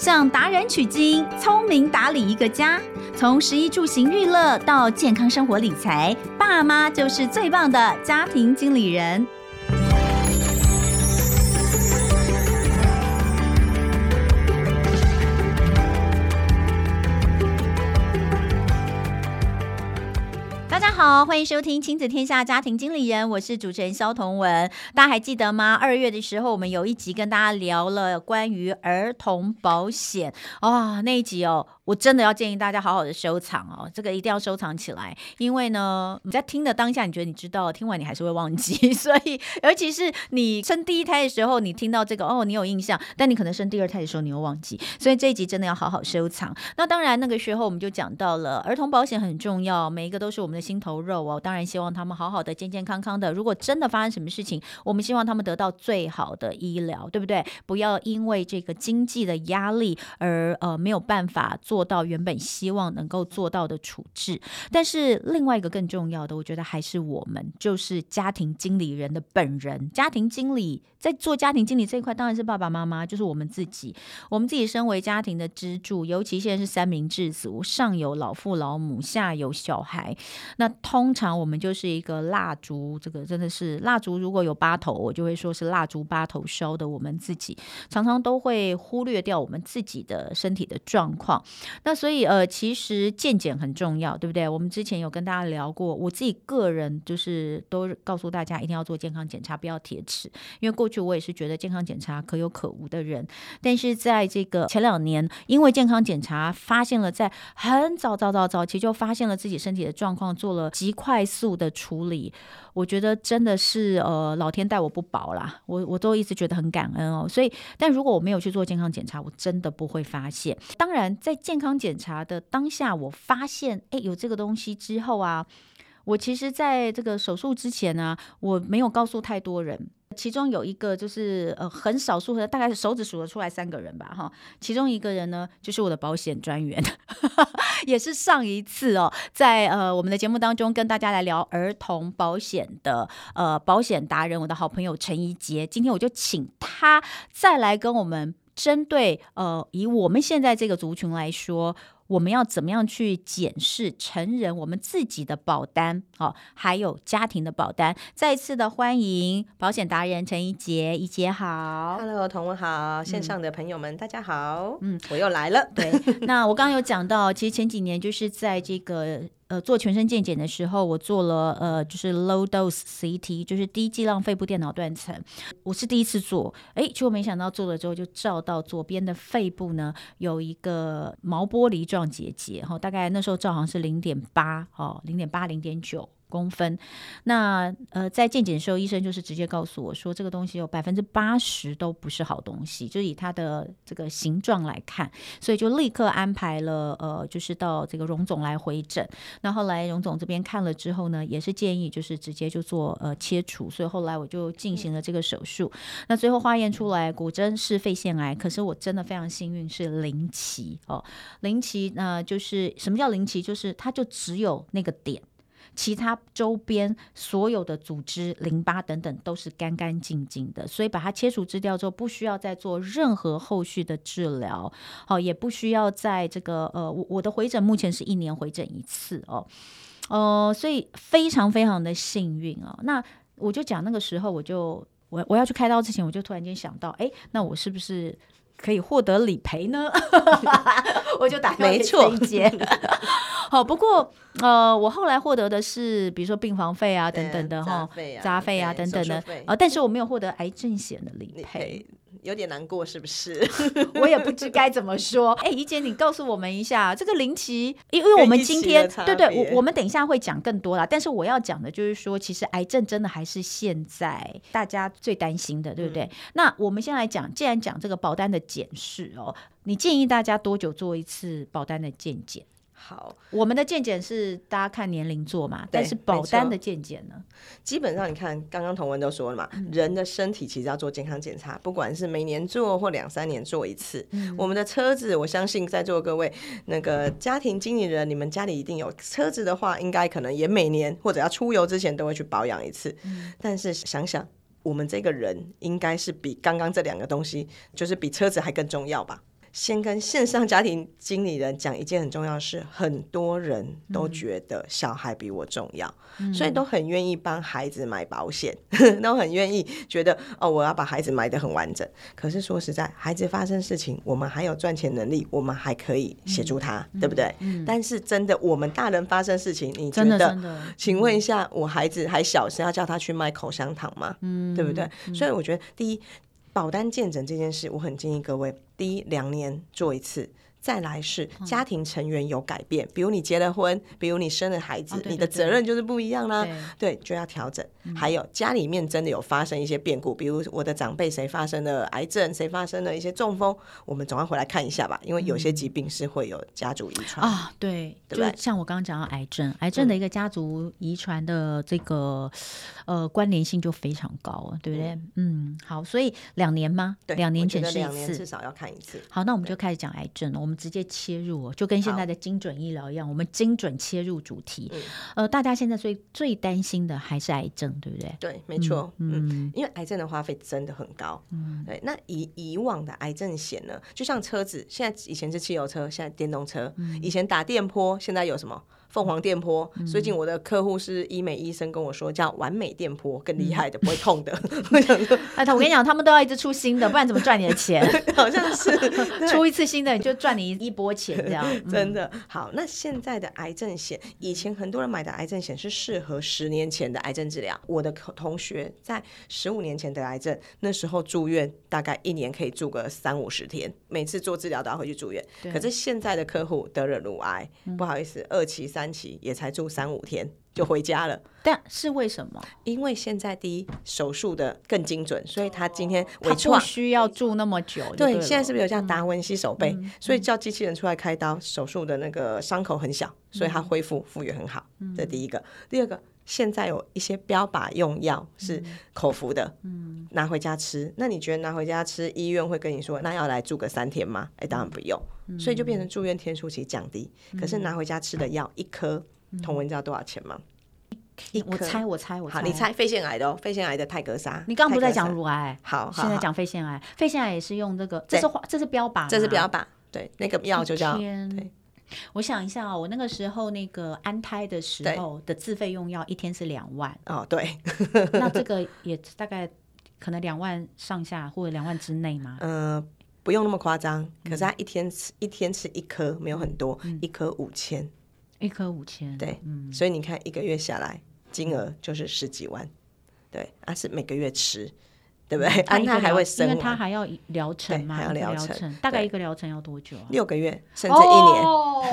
向达人取经，聪明打理一个家。从食衣住行娱乐到健康生活理财，爸妈就是最棒的家庭经理人。好，欢迎收听《亲子天下家庭经理人》，我是主持人肖彤文。大家还记得吗？二月的时候，我们有一集跟大家聊了关于儿童保险啊、哦，那一集哦。我真的要建议大家好好的收藏哦，这个一定要收藏起来，因为呢，你在听的当下，你觉得你知道，听完你还是会忘记，所以尤其是你生第一胎的时候，你听到这个哦，你有印象，但你可能生第二胎的时候你又忘记，所以这一集真的要好好收藏。那当然，那个时候我们就讲到了儿童保险很重要，每一个都是我们的心头肉哦。当然希望他们好好的、健健康康的。如果真的发生什么事情，我们希望他们得到最好的医疗，对不对？不要因为这个经济的压力而呃没有办法做做到原本希望能够做到的处置，但是另外一个更重要的，我觉得还是我们，就是家庭经理人的本人。家庭经理在做家庭经理这一块，当然是爸爸妈妈，就是我们自己。我们自己身为家庭的支柱，尤其现在是三明治族，上有老父老母，下有小孩，那通常我们就是一个蜡烛，这个真的是蜡烛，如果有八头，我就会说是蜡烛八头烧的。我们自己常常都会忽略掉我们自己的身体的状况，那所以。呃，其实健检很重要，对不对？我们之前有跟大家聊过，我自己个人就是都告诉大家一定要做健康检查，不要铁齿。因为过去我也是觉得健康检查可有可无的人，但是在这个前两年，因为健康检查发现了，在很早早早早期就发现了自己身体的状况，做了极快速的处理。我觉得真的是呃，老天待我不薄啦，我我都一直觉得很感恩哦。所以，但如果我没有去做健康检查，我真的不会发现。当然，在健康检查的当下，我发现哎有这个东西之后啊，我其实在这个手术之前呢，我没有告诉太多人。其中有一个就是呃很少数的，大概是手指数得出来三个人吧哈。其中一个人呢，就是我的保险专员，也是上一次哦，在呃我们的节目当中跟大家来聊儿童保险的呃保险达人，我的好朋友陈怡杰。今天我就请他再来跟我们针对呃以我们现在这个族群来说。我们要怎么样去检视成人我们自己的保单哦，还有家庭的保单？再一次的欢迎保险达人陈怡杰，怡杰好，Hello，同文好，线上的朋友们、嗯、大家好，嗯，我又来了。对，那我刚刚有讲到，其实前几年就是在这个。呃，做全身健检的时候，我做了呃，就是 low dose CT，就是低剂量肺部电脑断层，我是第一次做，哎，结果没想到做了之后就照到左边的肺部呢，有一个毛玻璃状结节，哈，大概那时候照好像是零点八，哦，零点八零点九。公分，那呃，在健检的时候，医生就是直接告诉我说，这个东西有百分之八十都不是好东西，就以它的这个形状来看，所以就立刻安排了呃，就是到这个荣总来回诊。那后来荣总这边看了之后呢，也是建议就是直接就做呃切除，所以后来我就进行了这个手术。那最后化验出来果真是肺腺癌，可是我真的非常幸运是零期哦，零期那、就是什么叫零期？就是它就只有那个点。其他周边所有的组织、淋巴等等都是干干净净的，所以把它切除治掉之后，不需要再做任何后续的治疗，好，也不需要在这个呃，我我的回诊目前是一年回诊一次哦，呃，所以非常非常的幸运啊。那我就讲那个时候，我就我我要去开刀之前，我就突然间想到，哎，那我是不是可以获得理赔呢？我就打没错。好，不过呃，我后来获得的是，比如说病房费啊等等的哈，杂费啊等等的，呃，但是我没有获得癌症险的理赔，有点难过，是不是？我也不知该怎么说。哎，怡姐，你告诉我们一下这个零期，因为我们今天对对，我我们等一下会讲更多啦。但是我要讲的就是说，其实癌症真的还是现在大家最担心的，对不对？嗯、那我们先来讲，既然讲这个保单的检视哦，你建议大家多久做一次保单的健检？好，我们的健检是大家看年龄做嘛，但是保单的健检呢？基本上你看，刚刚同文都说了嘛，嗯、人的身体其实要做健康检查，不管是每年做或两三年做一次。嗯、我们的车子，我相信在座各位那个家庭经理人，你们家里一定有车子的话，应该可能也每年或者要出游之前都会去保养一次。嗯、但是想想，我们这个人应该是比刚刚这两个东西，就是比车子还更重要吧？先跟线上家庭经理人讲一件很重要的事，很多人都觉得小孩比我重要，嗯、所以都很愿意帮孩子买保险，嗯、都很愿意觉得哦，我要把孩子买得很完整。可是说实在，孩子发生事情，我们还有赚钱能力，我们还可以协助他，嗯、对不对？嗯、但是真的，我们大人发生事情，你觉得？真的请问一下，我孩子还小，是要叫他去卖口香糖吗？嗯，对不对？嗯、所以我觉得，第一。保单鉴诊这件事，我很建议各位，第一两年做一次。再来是家庭成员有改变，比如你结了婚，比如你生了孩子，你的责任就是不一样啦。对，就要调整。还有家里面真的有发生一些变故，比如我的长辈谁发生了癌症，谁发生了一些中风，我们总要回来看一下吧，因为有些疾病是会有家族遗传啊。对，对不对？像我刚刚讲到癌症，癌症的一个家族遗传的这个呃关联性就非常高，对不对？嗯，好，所以两年吗？对，两年检视一次，至少要看一次。好，那我们就开始讲癌症了。我们直接切入哦，就跟现在的精准医疗一样，我们精准切入主题。呃，大家现在最最担心的还是癌症，对不对？对，没错。嗯，因为癌症的花费真的很高。嗯，对。那以以往的癌症险呢，就像车子，现在以前是汽油车，现在电动车。以前打电波，现在有什么？凤凰电波，最近我的客户是医美医生跟我说，叫完美电波，更厉害的，不会痛的。我想说，哎，我跟你讲，他们都要一直出新的，不然怎么赚你的钱？好像是出一次新的，你就赚你一波钱这样。真的好，那现在的癌症险，以前很多人买的癌症险是适合十年前的癌症治疗。我的同学在十五年前得癌症，那时候住院大概一年可以住个三五十天，每次做治疗都要回去住院。可是现在的客户得了乳癌，不好意思，二期三。三期也才住三五天就回家了，但是为什么？因为现在第一手术的更精准，所以他今天他不需要住那么久。对，现在是不是有叫达文西手背？嗯、所以叫机器人出来开刀，手术的那个伤口很小，所以他恢复复原很好。嗯、这第一个，第二个，现在有一些标靶用药是口服的，嗯，拿回家吃。那你觉得拿回家吃，医院会跟你说，那要来住个三天吗？哎，当然不用。所以就变成住院天数其实降低，可是拿回家吃的药一颗，同文知道多少钱吗？一，我猜我猜我猜，好，你猜肺腺癌的哦，肺腺癌的泰格莎。你刚刚不在讲乳癌，好，现在讲肺腺癌，肺腺癌也是用这个，这是这是标靶，这是标靶，对，那个药就叫。对，我想一下啊，我那个时候那个安胎的时候的自费用药一天是两万哦，对，那 这个也大概可能两万上下或者两万之内嘛？嗯。不用那么夸张，可是他一天吃、嗯、一天吃一颗，没有很多，嗯、一颗五千，一颗五千，对，嗯、所以你看一个月下来，金额就是十几万，对，而、啊、是每个月吃，对不对？安胎还会生，因为他还要疗程嘛，还要疗程，大概一个疗程要多久啊？六个月甚至一年，哦、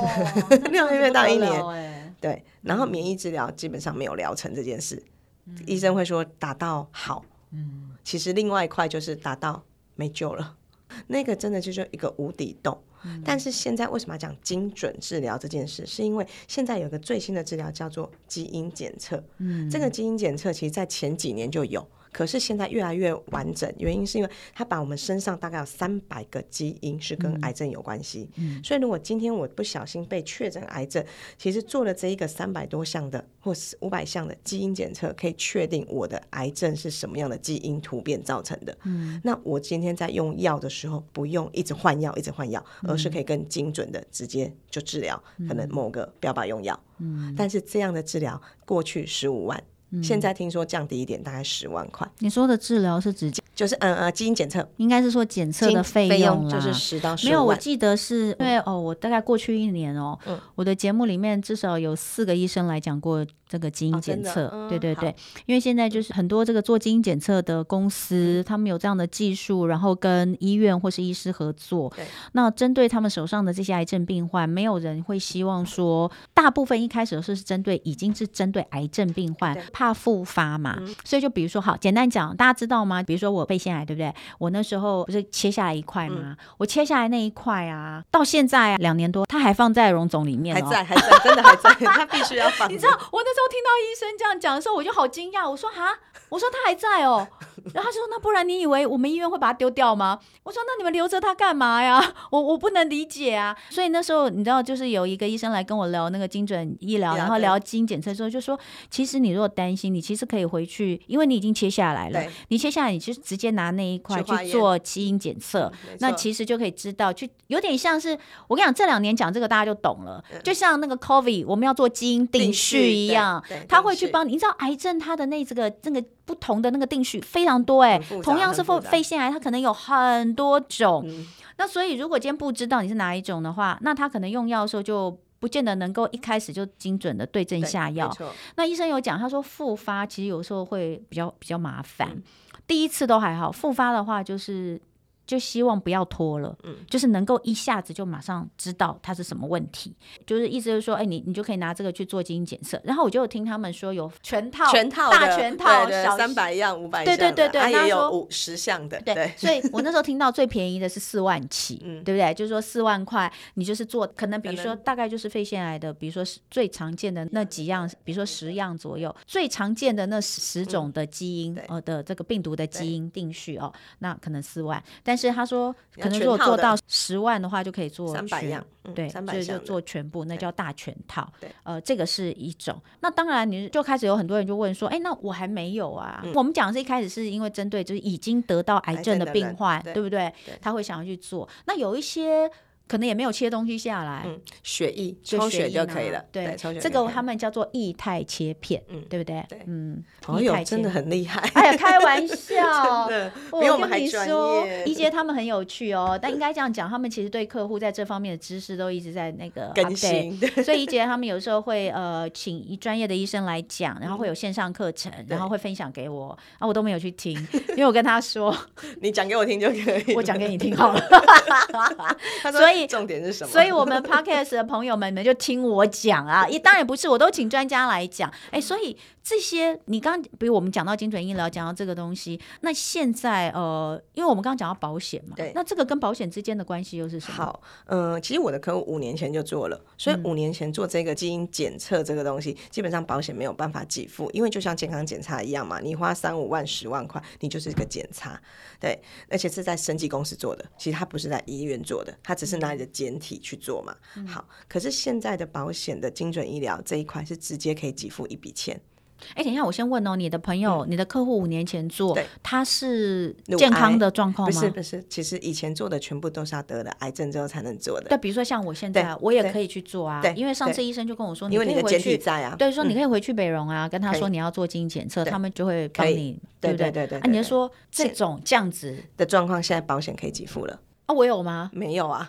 六个月到一年，对。然后免疫治疗基本上没有疗程这件事，嗯、医生会说打到好，嗯，其实另外一块就是打到没救了。那个真的就是一个无底洞，嗯、但是现在为什么要讲精准治疗这件事？是因为现在有个最新的治疗叫做基因检测，嗯，这个基因检测其实在前几年就有。可是现在越来越完整，原因是因为它把我们身上大概有三百个基因是跟癌症有关系，嗯，所以如果今天我不小心被确诊癌症，其实做了这一个三百多项的或是五百项的基因检测，可以确定我的癌症是什么样的基因突变造成的。嗯，那我今天在用药的时候，不用一直换药，一直换药，而是可以更精准的直接就治疗，可能某个标靶用药。嗯，但是这样的治疗过去十五万。现在听说降低一点，大概十万块。你说的治疗是指就是嗯呃基因检测，应该是说检测的费用就是十到十万。没有，我记得是因为哦，我大概过去一年哦，我的节目里面至少有四个医生来讲过这个基因检测。对对对，因为现在就是很多这个做基因检测的公司，他们有这样的技术，然后跟医院或是医师合作。那针对他们手上的这些癌症病患，没有人会希望说，大部分一开始是是针对已经是针对癌症病患。怕复发嘛，嗯、所以就比如说，好简单讲，大家知道吗？比如说我肺腺癌，对不对？我那时候不是切下来一块吗？嗯、我切下来那一块啊，到现在两年多，它还放在荣总里面，哦，还在，还在，真的还在，它必须要放。你知道我那时候听到医生这样讲的时候，我就好惊讶。我说哈，我说他还在哦。然后他说那不然你以为我们医院会把它丢掉吗？我说那你们留着他干嘛呀？我我不能理解啊。所以那时候你知道，就是有一个医生来跟我聊那个精准医疗，然后聊基因检测的时候，就说其实你如果担心，你其实可以回去，因为你已经切下来了。你切下来，你就直接拿那一块去做基因检测，那其实就可以知道，就有点像是我跟你讲，这两年讲这个大家就懂了，就像那个 COVID 我们要做基因定序一样，他会去帮你。你知道癌症它的那这个这个不同的那个定序非常多哎，同样是肺肺腺癌，它可能有很多种。那所以如果今天不知道你是哪一种的话，那他可能用药的时候就不见得能够一开始就精准的对症下药。那医生有讲，他说复发其实有时候会比较比较麻烦，第一次都还好，复发的话就是。就希望不要拖了，嗯，就是能够一下子就马上知道它是什么问题，就是意思就是说，哎，你你就可以拿这个去做基因检测。然后我就听他们说有全套、全套大全套，三百样、五百样，对对对对，他也有五十项的，对。所以我那时候听到最便宜的是四万起，嗯，对不对？就是说四万块，你就是做可能比如说大概就是肺腺癌的，比如说是最常见的那几样，比如说十样左右，最常见的那十种的基因呃的这个病毒的基因定序哦，那可能四万，但是他说，可能如果做到十万的话，就可以做三百样，对，就就做全部，那叫大全套。对，呃，这个是一种。那当然，你就开始有很多人就问说，哎，那我还没有啊？我们讲的是一开始是因为针对就是已经得到癌症的病患，对不对？他会想要去做。那有一些。可能也没有切东西下来，嗯，血液抽血就可以了。对，这个他们叫做液态切片，嗯，对不对？对，嗯，朋友真的很厉害。哎呀，开玩笑，真的比我们还专业。一杰他们很有趣哦，但应该这样讲，他们其实对客户在这方面的知识都一直在那个更新。所以一杰他们有时候会呃请一专业的医生来讲，然后会有线上课程，然后会分享给我，啊，我都没有去听，因为我跟他说，你讲给我听就可以，我讲给你听好了。所以。重点是什么？所以，我们 podcast 的朋友们，你们就听我讲啊！也当然不是，我都请专家来讲。哎，所以这些你刚，比如我们讲到精准医疗，讲到这个东西，那现在呃，因为我们刚刚讲到保险嘛，对，那这个跟保险之间的关系又是什么？好，嗯、呃，其实我的客户五年前就做了，所以五年前做这个基因检测这个东西，嗯、基本上保险没有办法给付，因为就像健康检查一样嘛，你花三五万、十万块，你就是一个检查，对，而且是在生技公司做的，其实他不是在医院做的，他只是拿你的简体去做嘛。嗯、好，可是现在的保险的精准医疗这一块是直接可以给付一笔钱。哎，等一下，我先问哦，你的朋友、嗯、你的客户五年前做，他是健康的状况吗？不是，不是，其实以前做的全部都是要得了癌症之后才能做的。对，比如说像我现在，我也可以去做啊。对，因为上次医生就跟我说，因为你的检体在啊，对，说你可以回去北荣啊，跟他说你要做基因检测，他们就会帮你，对不对？对对。啊，你就说这种这样子的状况，现在保险可以给付了。啊，我有吗？没有啊，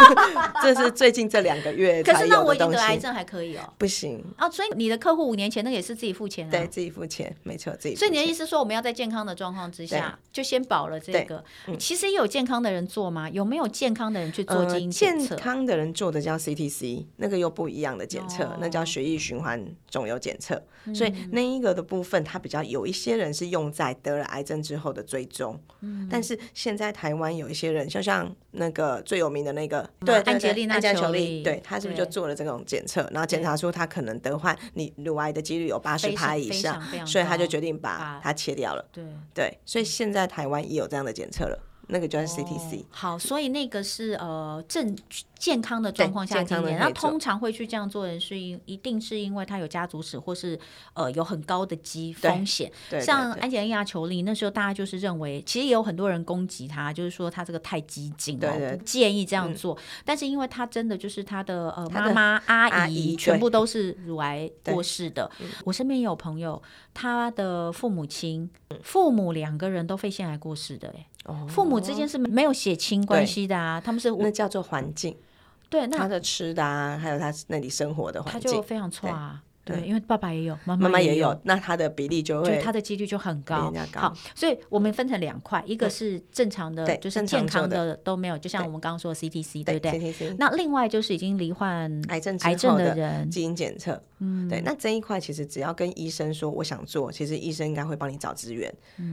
这是最近这两个月。可是那我已经得癌症还可以哦？不行啊，所以你的客户五年前那个也是自己付钱啊？对，自己付钱，没错，自己付。所以你的意思说，我们要在健康的状况之下就先保了这个？其实也有健康的人做吗？有没有健康的人去做基因检测？健康的人做的叫 CTC，那个又不一样的检测，那叫血液循环肿瘤检测。所以那一个的部分，它比较有一些人是用在得了癌症之后的追踪。嗯但是现在台湾有一些人，像像那个。最有名的那个，对，安吉丽娜·裘丽，对，她是不是就做了这种检测，然后检查出她可能得患你乳癌的几率有八十趴以上，所以她就决定把它切掉了。对对，所以现在台湾也有这样的检测了，那个就是 CTC。好，所以那个是呃正。健康的状况下今年，那通常会去这样做的人是因一定是因为他有家族史，或是呃有很高的基风险。像安吉丽亚·裘丽那时候，大家就是认为，其实也有很多人攻击他，就是说他这个太激进了，不建议这样做。但是因为他真的就是他的呃妈妈、阿姨全部都是乳癌过世的。我身边也有朋友，他的父母亲、父母两个人都肺腺癌过世的，哎，父母之间是没有血亲关系的啊，他们是那叫做环境。对，那他的吃的啊，还有他那里生活的环境，他就非常错啊。对，因为爸爸也有，妈妈也有，那他的比例就会，他的几率就很高。好，所以我们分成两块，一个是正常的，就是健康的都没有，就像我们刚刚说的 CTC，对不对？那另外就是已经罹患癌症癌症的人，基因检测。嗯，对，那这一块其实只要跟医生说我想做，其实医生应该会帮你找资源。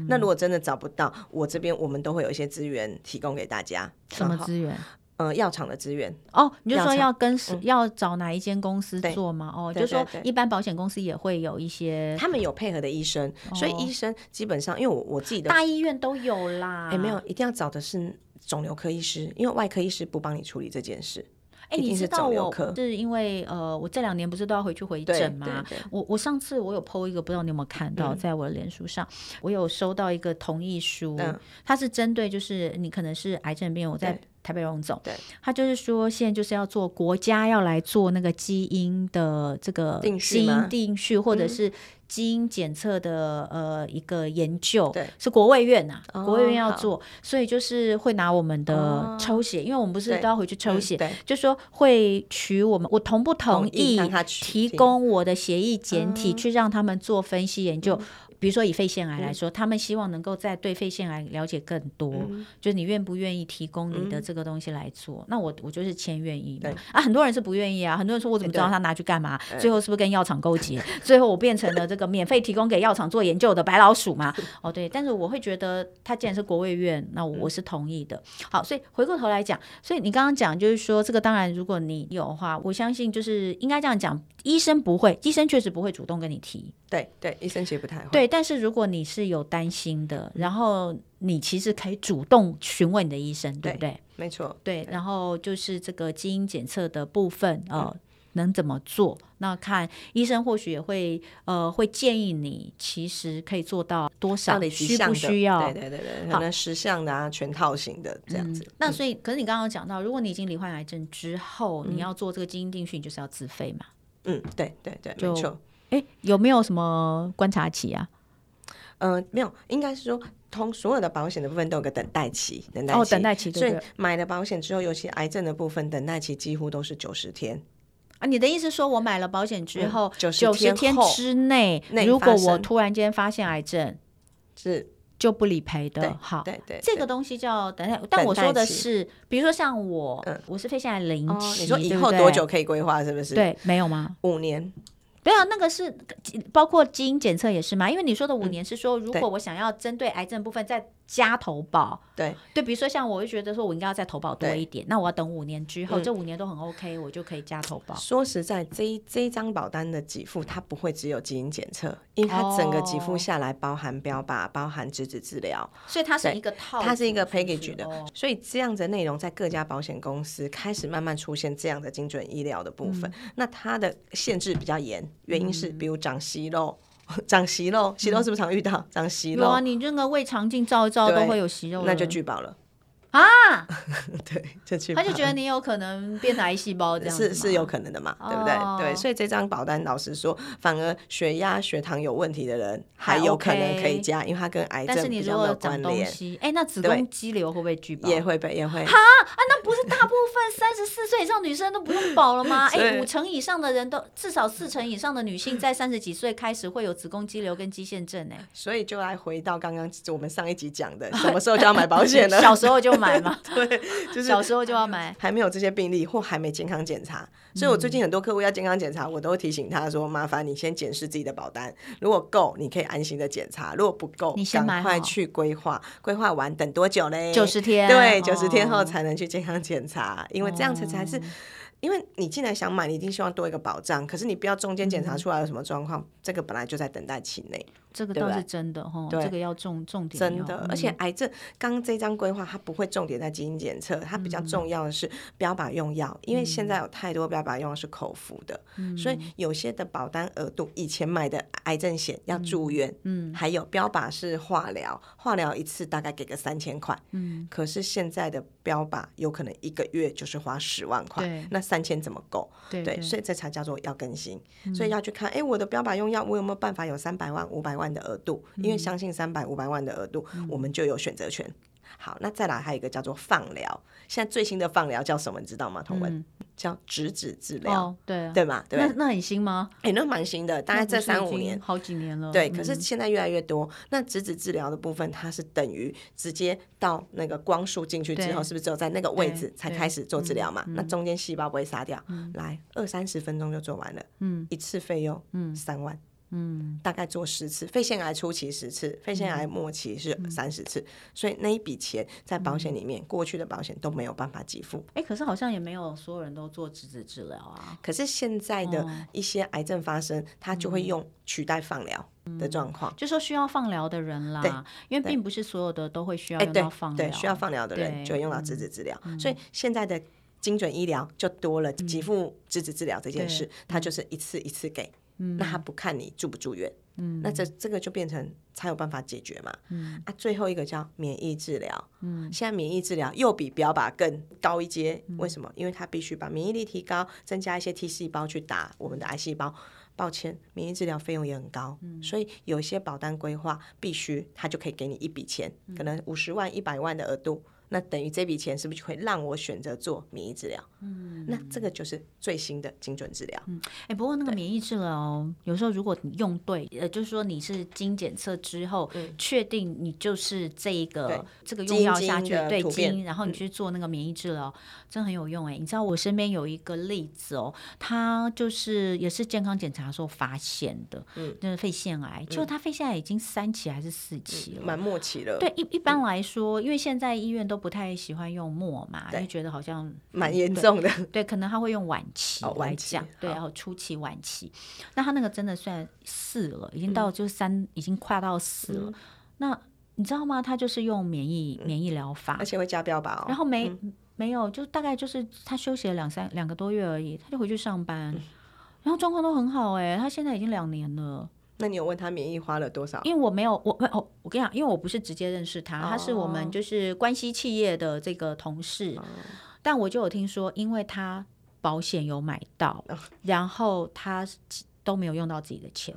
那如果真的找不到，我这边我们都会有一些资源提供给大家。什么资源？呃，药厂的资源哦，你就说要跟嗯、要找哪一间公司做吗？哦，就是说一般保险公司也会有一些，他们有配合的医生，哦、所以医生基本上，因为我我自己的大医院都有啦。哎，没有，一定要找的是肿瘤科医师，因为外科医师不帮你处理这件事。哎，你知道我是因为呃，我这两年不是都要回去回诊吗？我我上次我有 PO 一个，不知道你有没有看到，在我的脸书上，嗯、我有收到一个同意书，嗯、它是针对就是你可能是癌症病人，我在。台北荣总，对，他就是说，现在就是要做国家要来做那个基因的这个基因定序，或者是基因检测的呃一个研究，对，是国卫院呐、啊，国卫院要做，所以就是会拿我们的抽血，因为我们不是都要回去抽血，对，就说会取我们，我同不同意提供我的血液检体去让他们做分析研究。比如说以肺腺癌来说，嗯、他们希望能够在对肺腺癌了解更多，嗯、就是你愿不愿意提供你的这个东西来做？嗯、那我我就是签愿意嘛。啊，很多人是不愿意啊，很多人说我怎么知道他拿去干嘛？最后是不是跟药厂勾结？最后我变成了这个免费提供给药厂做研究的白老鼠嘛？哦，对，但是我会觉得他既然是国卫院，那我是同意的。好，所以回过头来讲，所以你刚刚讲就是说这个当然如果你有的话，我相信就是应该这样讲，医生不会，医生确实不会主动跟你提。对对，医生其实不太会。对，但是如果你是有担心的，然后你其实可以主动询问你的医生，对，不对？没错。对，然后就是这个基因检测的部分，呃，嗯、能怎么做？那看医生或许也会呃会建议你，其实可以做到多少？需不需要？对对对对，可能十项的啊，全套型的这样子。嗯、那所以，可是你刚刚讲到，如果你已经罹患癌症之后，嗯、你要做这个基因定序，你就是要自费嘛？嗯，对对对，没错。哎，有没有什么观察期啊？嗯、呃，没有，应该是说，通所有的保险的部分都有个等待期，等待期。哦，等待期。对对，所以买了保险之后，尤其癌症的部分，等待期几乎都是九十天。啊，你的意思说我买了保险之后，九十、嗯、天之内，如果我突然间发现癌症，是就不理赔的。对好，对对，这个东西叫等待。但我说的是，比如说像我，嗯、我是肺腺癌零期、哦，你说以后多久可以规划？是不是？对，没有吗？五年。对啊，那个是包括基因检测也是吗？因为你说的五年是说，如果我想要针对癌症部分再加投保，对。对，比如说像我会觉得说我应该要再投保多一点，那我要等五年之后，这五年都很 OK，我就可以加投保。说实在，这一这一张保单的给付它不会只有基因检测，因为它整个给付下来包含标靶，包含质子治疗，所以它是一个套，它是一个 package 的。所以这样的内容在各家保险公司开始慢慢出现这样的精准医疗的部分，那它的限制比较严。原因是，比如长息肉，长息肉，息肉是不是常遇到？长息肉，有啊，你这个胃肠镜照一照都会有息肉，那就拒保了。啊，对，就去他就觉得你有可能变成癌细胞这样子，是是有可能的嘛，对不对？对，所以这张保单老实说，反而血压、血糖有问题的人还有可能可以加，因为它跟癌症比较没有关联。哎，那子宫肌瘤会不会拒保？也会被，也会。哈啊，那不是大部分三十四岁以上女生都不用保了吗？哎，五成以上的人都，至少四成以上的女性在三十几岁开始会有子宫肌瘤跟肌腺症，哎，所以就来回到刚刚我们上一集讲的，什么时候就要买保险呢？小时候就买嘛，对。就是小时候就要买，还没有这些病例或还没健康检查，所以我最近很多客户要健康检查，我都会提醒他说：麻烦你先检视自己的保单，如果够，你可以安心的检查；如果不够，你先赶快去规划，规划完等多久嘞？九十天，对，九十天后才能去健康检查，因为这样子才是。因为你既然想买，你一定希望多一个保障。可是你不要中间检查出来有什么状况，嗯、这个本来就在等待期内。这个倒是真的哈，这个要重重点。真的，而且癌症刚刚这张规划，它不会重点在基因检测，它比较重要的是标靶用药，因为现在有太多标靶用药是口服的，所以有些的保单额度，以前买的癌症险要住院，嗯，还有标靶是化疗，化疗一次大概给个三千块，嗯，可是现在的标靶有可能一个月就是花十万块，那三千怎么够？对，所以这才叫做要更新，所以要去看，哎，我的标靶用药，我有没有办法有三百万、五百万？万的额度，因为相信三百五百万的额度，嗯、我们就有选择权。好，那再来还有一个叫做放疗，现在最新的放疗叫什么？你知道吗？同文、嗯、叫质子治疗，哦、对对嘛？对，那那很新吗？哎、欸，那蛮新的，大概这三五年，好几年了。对，可是现在越来越多。嗯、那质子治疗的部分，它是等于直接到那个光束进去之后，是不是只有在那个位置才开始做治疗嘛？那中间细胞不会杀掉，嗯、来二三十分钟就做完了，嗯，一次费用嗯三万。嗯，大概做十次。肺腺癌初期十次，肺腺癌末期是三十次，嗯、所以那一笔钱在保险里面，嗯、过去的保险都没有办法给付。哎，可是好像也没有所有人都做质子治疗啊。可是现在的一些癌症发生，它就会用取代放疗的状况，嗯、就说需要放疗的人啦。对，因为并不是所有的都会需要用到放疗，对，需要放疗的人就会用到质子治疗。所以现在的精准医疗就多了，给付质子治疗这件事，它就是一次一次给。那他不看你住不住院，嗯，那这这个就变成才有办法解决嘛，嗯啊，最后一个叫免疫治疗，嗯，现在免疫治疗又比标靶更高一阶，为什么？因为它必须把免疫力提高，增加一些 T 细胞去打我们的癌细胞。抱歉，免疫治疗费用也很高，所以有一些保单规划必须他就可以给你一笔钱，可能五十万、一百万的额度。那等于这笔钱是不是就会让我选择做免疫治疗？嗯，那这个就是最新的精准治疗。嗯，哎、欸，不过那个免疫治疗对有时候如果你用对，呃，就是说你是经检测之后确、嗯、定你就是这一个这个用药下去对基然后你去做那个免疫治疗，嗯、真很有用哎、欸。你知道我身边有一个例子哦，他就是也是健康检查时候发现的，嗯，就是肺腺癌，就他肺腺癌已经三期还是四期了，蛮、嗯、末期了。对，一一般来说，嗯、因为现在医院都不太喜欢用末嘛，就觉得好像蛮严重的。对，可能他会用晚期来讲，对，然后初期、晚期。那他那个真的算四了，已经到就是三，已经跨到四了。那你知道吗？他就是用免疫免疫疗法，而且会加标靶。然后没没有，就大概就是他休息了两三两个多月而已，他就回去上班，然后状况都很好哎。他现在已经两年了。那你有问他免疫花了多少？因为我没有，我我我跟你讲，因为我不是直接认识他，他是我们就是关系企业的这个同事，但我就有听说，因为他保险有买到，然后他都没有用到自己的钱，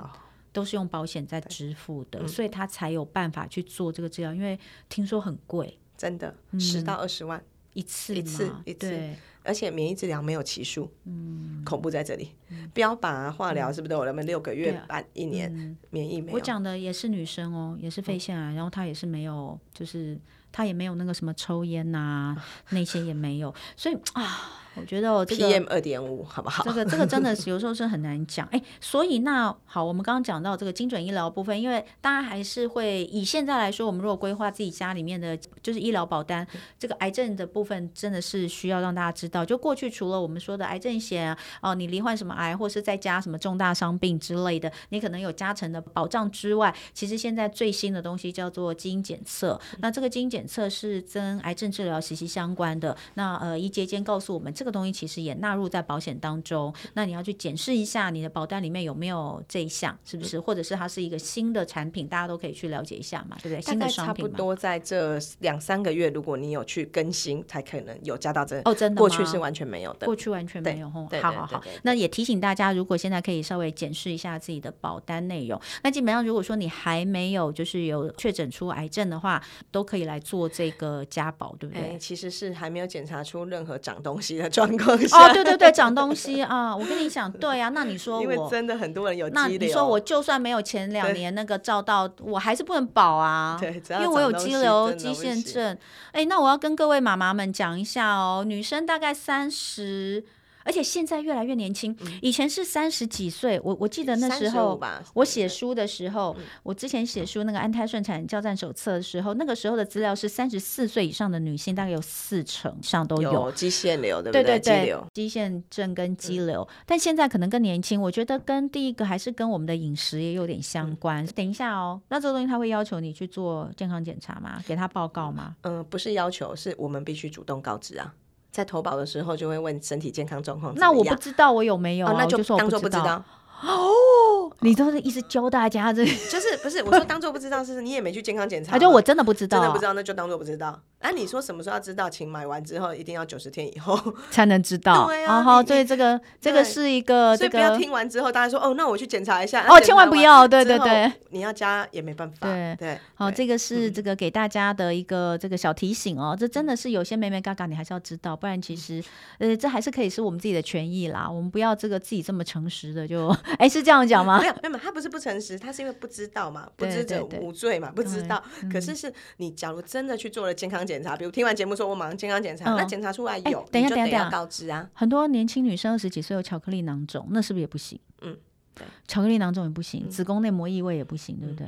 都是用保险在支付的，所以他才有办法去做这个治疗，因为听说很贵，真的十到二十万一次，一次一次。而且免疫治疗没有期数，嗯，恐怖在这里。标靶啊，化疗是不是都有那么六个月、半一年？免疫没有。我讲的也是女生哦，也是肺腺癌，然后她也是没有，就是她也没有那个什么抽烟呐，那些也没有，所以啊。我觉得我 这个 PM 二点五好不好？这个这个真的是 有时候是很难讲哎，所以那好，我们刚刚讲到这个精准医疗部分，因为大家还是会以现在来说，我们如果规划自己家里面的就是医疗保单，这个癌症的部分真的是需要让大家知道。就过去除了我们说的癌症险哦，你罹患什么癌，或是再加什么重大伤病之类的，你可能有加成的保障之外，其实现在最新的东西叫做基因检测。那这个基因检测是跟癌症治疗息息相关的。那呃，医界间告诉我们这。个东西其实也纳入在保险当中，那你要去检视一下你的保单里面有没有这一项，是不是？或者是它是一个新的产品，大家都可以去了解一下嘛，对不对？新的商品。差不多在这两三个月，如果你有去更新，才可能有加到这哦，真的过去是完全没有的，过去完全没有。好好好，那也提醒大家，如果现在可以稍微检视一下自己的保单内容。那基本上，如果说你还没有就是有确诊出癌症的话，都可以来做这个家保，对不对？其实是还没有检查出任何长东西的状况哦，对对对，长东西啊！我跟你讲，对啊，那你说我，因为真的很多人有肌瘤，那你说我就算没有前两年那个照到，我还是不能保啊。对，因为我有肌瘤、肌腺症。哎，那我要跟各位妈妈们讲一下哦，女生大概三十。而且现在越来越年轻，以前是三十几岁。我我记得那时候我写书的时候，我之前写书那个安胎顺产教战手册的时候，那个时候的资料是三十四岁以上的女性大概有四成上都有肌腺瘤，对不对？对对对，肌腺症跟肌瘤。但现在可能更年轻，我觉得跟第一个还是跟我们的饮食也有点相关。等一下哦，那这个东西他会要求你去做健康检查吗？给他报告吗？嗯，不是要求，是我们必须主动告知啊。在投保的时候就会问身体健康状况。那我不知道我有没有，啊，那就当做不知道。哦，你都是一直教大家这，就是不是？我说当做不知道，是你也没去健康检查。就我真的不知道，真的不知道，那就当做不知道。哎，你说什么时候要知道？请买完之后一定要九十天以后 才能知道。对啊，好，所以这个 这个是一个，所以不要听完之后大家说哦，那我去检查一下。哦，千万不要，对对对，你要加也没办法。对对，好，这个是这个给大家的一个这个小提醒哦。这真的是有些眉眉嘎嘎，你还是要知道，不然其实呃，这还是可以是我们自己的权益啦。我们不要这个自己这么诚实的就。哎，是这样讲吗？没有，没有，他不是不诚实，他是因为不知道嘛，不知者无罪嘛，不知道。可是是你假如真的去做了健康检查，比如听完节目说我马上健康检查，那检查出来有，等一下，等一下，告知啊。很多年轻女生二十几岁有巧克力囊肿，那是不是也不行？嗯，对巧克力囊肿也不行，子宫内膜异位也不行，对不对？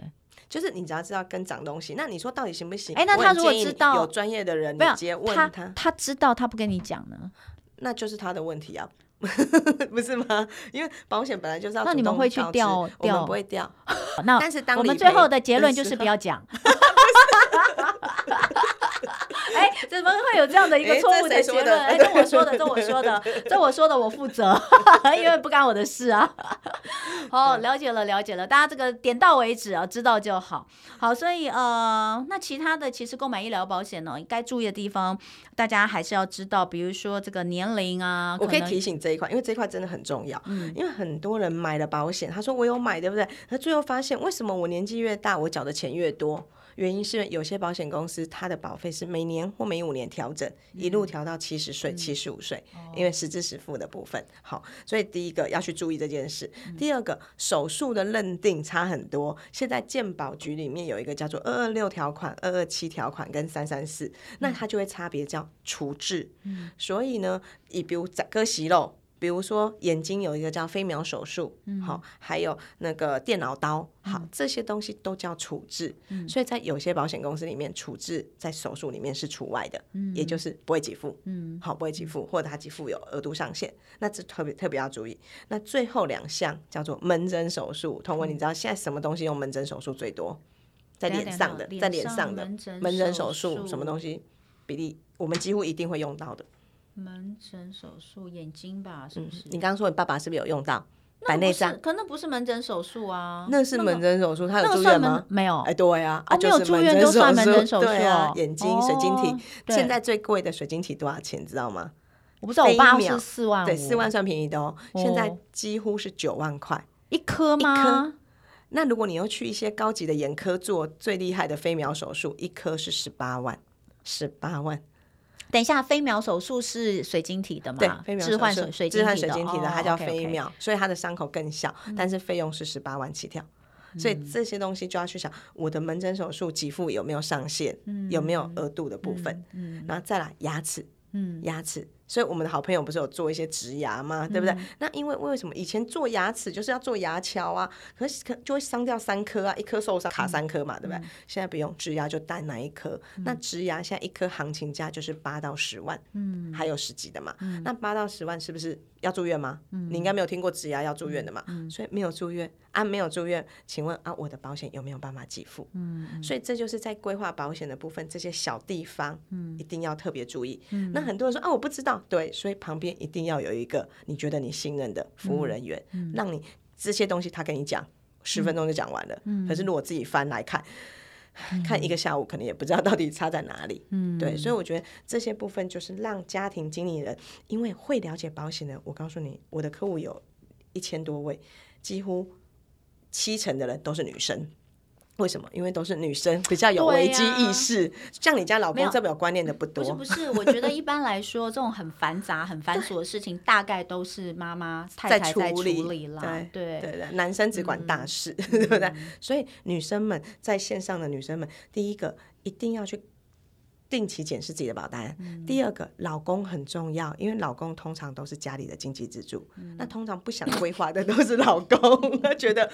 就是你只要知道跟长东西，那你说到底行不行？哎，那他如果知道有专业的人，你直接问他，他，他知道他不跟你讲呢，那就是他的问题啊，不是吗？因为保险本来就是要，那你们会去调？我们不会掉。那但是当我们最后的结论就是不要讲。哎，怎么会有这样的一个错误的结论？哎，这我说的，这我说的，这我说的，我负责，因为不干我的事啊。好，了解了，了解了，大家这个点到为止啊，知道就好。好，所以呃，那其他的其实购买医疗保险呢，该注意的地方，大家还是要知道，比如说这个年龄啊。我可以提醒这一块，因为这一块真的很重要。嗯，因为很多人买了保险，他说我有买，对不对？他最后发现，为什么我年纪越大，我缴的钱越多？原因是有些保险公司它的保费是每年或每五年调整，嗯、一路调到七十岁、七十五岁，因为实支实付的部分。好，所以第一个要去注意这件事。嗯、第二个，手术的认定差很多。现在健保局里面有一个叫做二二六条款、二二七条款跟三三四，那它就会差别叫处置。嗯、所以呢，以比如割息肉。比如说眼睛有一个叫飞秒手术，好、还有那个电脑刀，好，嗯、这些东西都叫处置。嗯、所以在有些保险公司里面，处置在手术里面是除外的，嗯、也就是不会给付。嗯，好，不会给付，或者他给付有额度上限，那这特别特别要注意。那最后两项叫做门诊手术，同文你知道现在什么东西用门诊手术最多？在脸上的，在脸上的门诊手术什么东西比例？我们几乎一定会用到的。门诊手术眼睛吧，是不是？你刚刚说你爸爸是不是有用到白内障？可那不是门诊手术啊，那是门诊手术，他有住院吗？没有。哎，对呀，啊，没有住院就算门诊手术啊。眼睛水晶体，现在最贵的水晶体多少钱？知道吗？我不知道，我爸是四万，对，四万算便宜的哦。现在几乎是九万块一颗吗？那如果你要去一些高级的眼科做最厉害的飞秒手术，一颗是十八万，十八万。等一下，飞秒手术是水晶体的吗？对，飞秒手术置换水水晶体的，它叫飞秒，所以它的伤口更小，但是费用是十八万起跳。所以这些东西就要去想，我的门诊手术给付有没有上限，有没有额度的部分，嗯然后再来牙齿，嗯牙齿。所以我们的好朋友不是有做一些植牙吗？对不对？嗯、那因为为什么以前做牙齿就是要做牙桥啊？可是可就会伤掉三颗啊，一颗受伤卡三颗嘛，对不对？嗯、现在不用植牙就单拿一颗。嗯、那植牙现在一颗行情价就是八到十万，嗯，还有十几的嘛。嗯、那八到十万是不是要住院吗？嗯、你应该没有听过植牙要住院的嘛？嗯、所以没有住院啊，没有住院，请问啊，我的保险有没有办法给付？嗯，所以这就是在规划保险的部分，这些小地方，嗯，一定要特别注意。嗯、那很多人说啊，我不知道。对，所以旁边一定要有一个你觉得你信任的服务人员，嗯嗯、让你这些东西他跟你讲，十分钟就讲完了。嗯、可是如果自己翻来看，嗯、看一个下午，可能也不知道到底差在哪里。嗯、对，所以我觉得这些部分就是让家庭经理人，因为会了解保险的，我告诉你，我的客户有一千多位，几乎七成的人都是女生。为什么？因为都是女生比较有危机意识，像你家老公这么有观念的不多。不是不是，我觉得一般来说，这种很繁杂、很繁琐的事情，大概都是妈妈太太在处理啦。对对对，男生只管大事，对不对？所以女生们在线上的女生们，第一个一定要去。定期检视自己的保单。嗯、第二个，老公很重要，因为老公通常都是家里的经济支柱。嗯、那通常不想规划的都是老公。他觉得，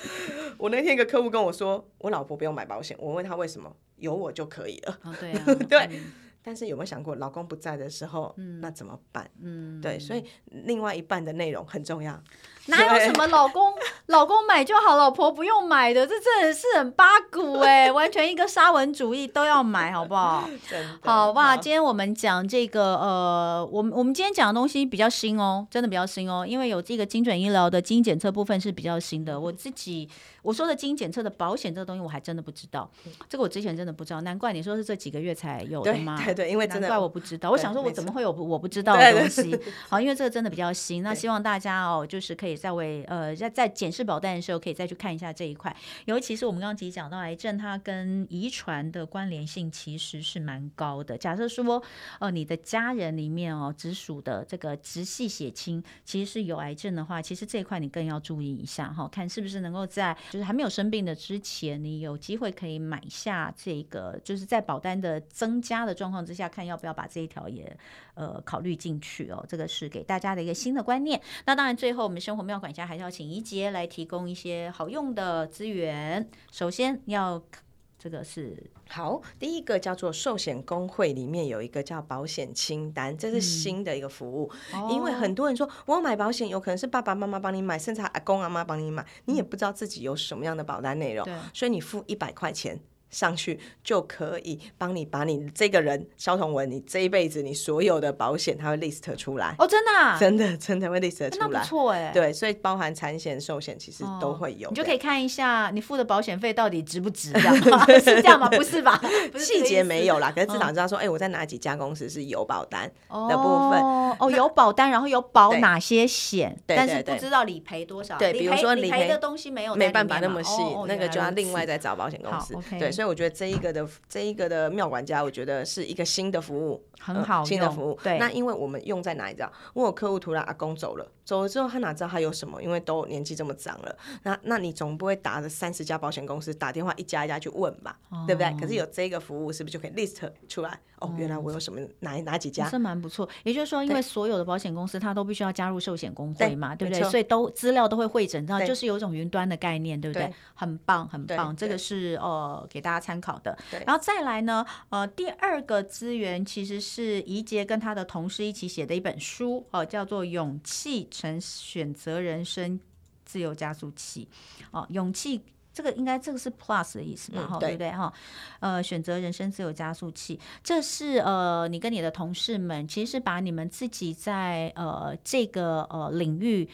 我那天一个客户跟我说，我老婆不用买保险。我问他为什么，有我就可以了。哦、对、啊、对。嗯但是有没有想过，老公不在的时候，嗯、那怎么办？嗯，对，所以另外一半的内容很重要。哪有什么老公 老公买就好，老婆不用买的？这真的是很八股哎，完全一个沙文主义都要买，好不好？好吧。今天我们讲这个呃，我们我们今天讲的东西比较新哦，真的比较新哦，因为有这个精准医疗的基因检测部分是比较新的。我自己我说的基因检测的保险这个东西，我还真的不知道，这个我之前真的不知道，难怪你说是这几个月才有的吗？对，因为真的，难怪我不知道。我想说，我怎么会有我不知道的东西？好，因为这个真的比较新。那希望大家哦，就是可以在为呃在在检视保单的时候，可以再去看一下这一块。尤其是我们刚刚其实讲到癌症，它跟遗传的关联性其实是蛮高的。假设说，呃，你的家人里面哦，直属的这个直系血亲其实是有癌症的话，其实这一块你更要注意一下哈，看是不是能够在就是还没有生病的之前，你有机会可以买下这个，就是在保单的增加的状。况之下，看要不要把这一条也呃考虑进去哦。这个是给大家的一个新的观念。那当然，最后我们生活妙管家还是要请怡洁来提供一些好用的资源。首先要。这个是好，第一个叫做寿险工会里面有一个叫保险清单，这是新的一个服务。嗯、因为很多人说，我要买保险，有可能是爸爸妈妈帮你买，甚至阿公阿妈帮你买，你也不知道自己有什么样的保单内容，所以你付一百块钱。上去就可以帮你把你这个人肖同文，你这一辈子你所有的保险，它会 list 出来。哦，真的、啊，真的真的会 list 出来，那不错哎，对，所以包含产险、寿险其实都会有、哦，你就可以看一下你付的保险费到底值不值，这样 是这样吗？不是吧？细节没有啦，可是至少知道说，哎、我在哪几家公司是有保单的部分。哦，哦，有保单，然后有保哪些险，但是不知道理赔多少，对，比如说理赔的东西没有，没办法那么细、哦，那个就要另外再找保险公司，对，所以我觉得这一个的。这一个的妙管家，我觉得是一个新的服务，很好、呃，新的服务。对，那因为我们用在哪里？知道？我有客户突然阿公走了，走了之后他哪知道他有什么？因为都年纪这么长了，那那你总不会打着三十家保险公司打电话一家一家去问吧？哦、对不对？可是有这个服务，是不是就可以 list 出来？哦，哦原来我有什么哪哪几家？是蛮不错。也就是说，因为所有的保险公司它都必须要加入寿险工会嘛，对，不对？所以都资料都会汇整到，就是有一种云端的概念，对不对？很棒，很棒。这个是呃给大家参考的。然后再来呢？呃，第二个资源其实是怡洁跟他的同事一起写的一本书，哦、呃，叫做《勇气成选择人生自由加速器》。哦、呃，勇气这个应该这个是 Plus 的意思嘛？哈、嗯，对不对？哈，呃，选择人生自由加速器，这是呃，你跟你的同事们其实是把你们自己在呃这个呃领域。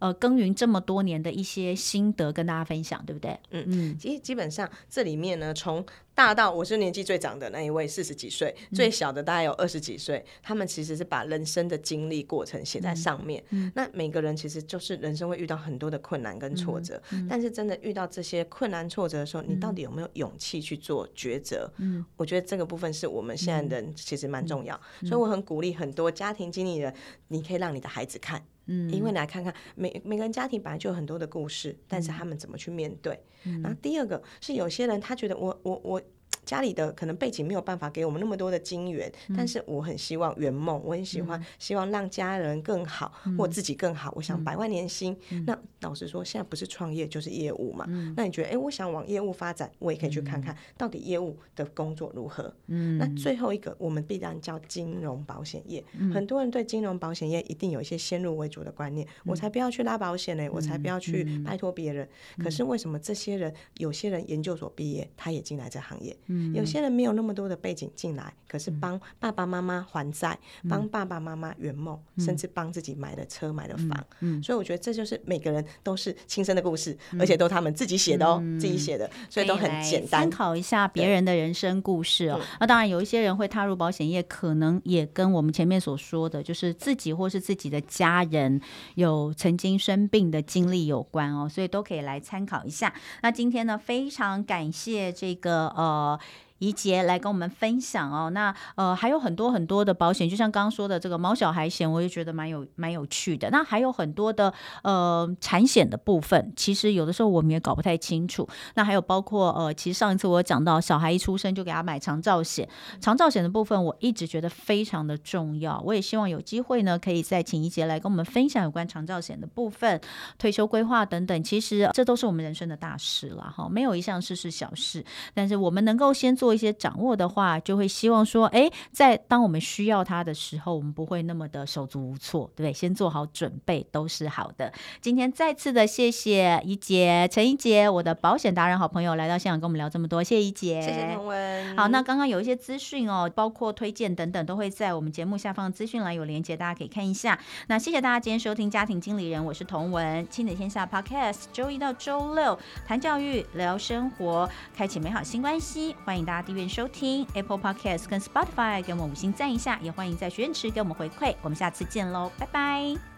呃，耕耘这么多年的一些心得跟大家分享，对不对？嗯嗯，其实基本上这里面呢，从大到我是年纪最长的那一位，四十几岁，嗯，最小的大概有二十几岁，他们其实是把人生的经历过程写在上面，嗯。那每个人其实就是人生会遇到很多的困难跟挫折，嗯，但是真的遇到这些困难挫折的时候，嗯，你到底有没有勇气去做抉择？嗯，我觉得这个部分是我们现在人其实蛮重要，嗯，所以我很鼓励很多家庭经理人，你可以让你的孩子看。嗯，因为来看看每每个人家庭本来就有很多的故事，但是他们怎么去面对？嗯，然后第二个是有些人他觉得我我我。家里的可能背景没有办法给我们那么多的金源，嗯，但是我很希望圆梦，我很喜欢，嗯，希望让家人更好，嗯，或自己更好。我想百万年薪，嗯，那老实说，现在不是创业就是业务嘛。嗯，那你觉得，哎，我想往业务发展，我也可以去看看到底业务的工作如何。嗯，那最后一个，我们必然叫金融保险业，嗯。很多人对金融保险业一定有一些先入为主的观念，嗯，我才不要去拉保险呢，我才不要去拜托别人，嗯。可是为什么这些人，有些人研究所毕业，他也进来这行业？嗯，有些人没有那么多的背景进来，可是帮爸爸妈妈还债，帮、嗯、爸爸妈妈圆梦、嗯，甚至帮自己买了车、买了房、嗯嗯。所以我觉得这就是每个人都是亲身的故事，嗯、而且都他们自己写的哦，嗯、自己写的，所以都很简单。参考一下别人的人生故事哦。那当然，有一些人会踏入保险业，可能也跟我们前面所说的，就是自己或是自己的家人有曾经生病的经历有关哦，所以都可以来参考一下。那今天呢，非常感谢这个呃。怡洁来跟我们分享哦，那呃还有很多很多的保险，就像刚刚说的这个毛小孩险，我也觉得蛮有蛮有趣的。那还有很多的呃产险的部分，其实有的时候我们也搞不太清楚。那还有包括呃，其实上一次我讲到小孩一出生就给他买长照险，长照险的部分我一直觉得非常的重要。我也希望有机会呢，可以再请怡洁来跟我们分享有关长照险的部分、退休规划等等。其实这都是我们人生的大事了哈，没有一项事是小事。但是我们能够先做。做一些掌握的话，就会希望说，哎，在当我们需要它的时候，我们不会那么的手足无措，对不对？先做好准备都是好的。今天再次的谢谢怡姐，陈怡姐，我的保险达人好朋友来到现场跟我们聊这么多，谢谢怡姐，谢谢同文。好，那刚刚有一些资讯哦，包括推荐等等，都会在我们节目下方的资讯栏有连接，大家可以看一下。那谢谢大家今天收听家庭经理人，我是同文，亲子天下 Podcast，周一到周六谈教育，聊生活，开启美好新关系，欢迎大订阅收听 Apple Podcasts 跟 Spotify，给我们五星赞一下，也欢迎在许愿池给我们回馈。我们下次见喽，拜拜。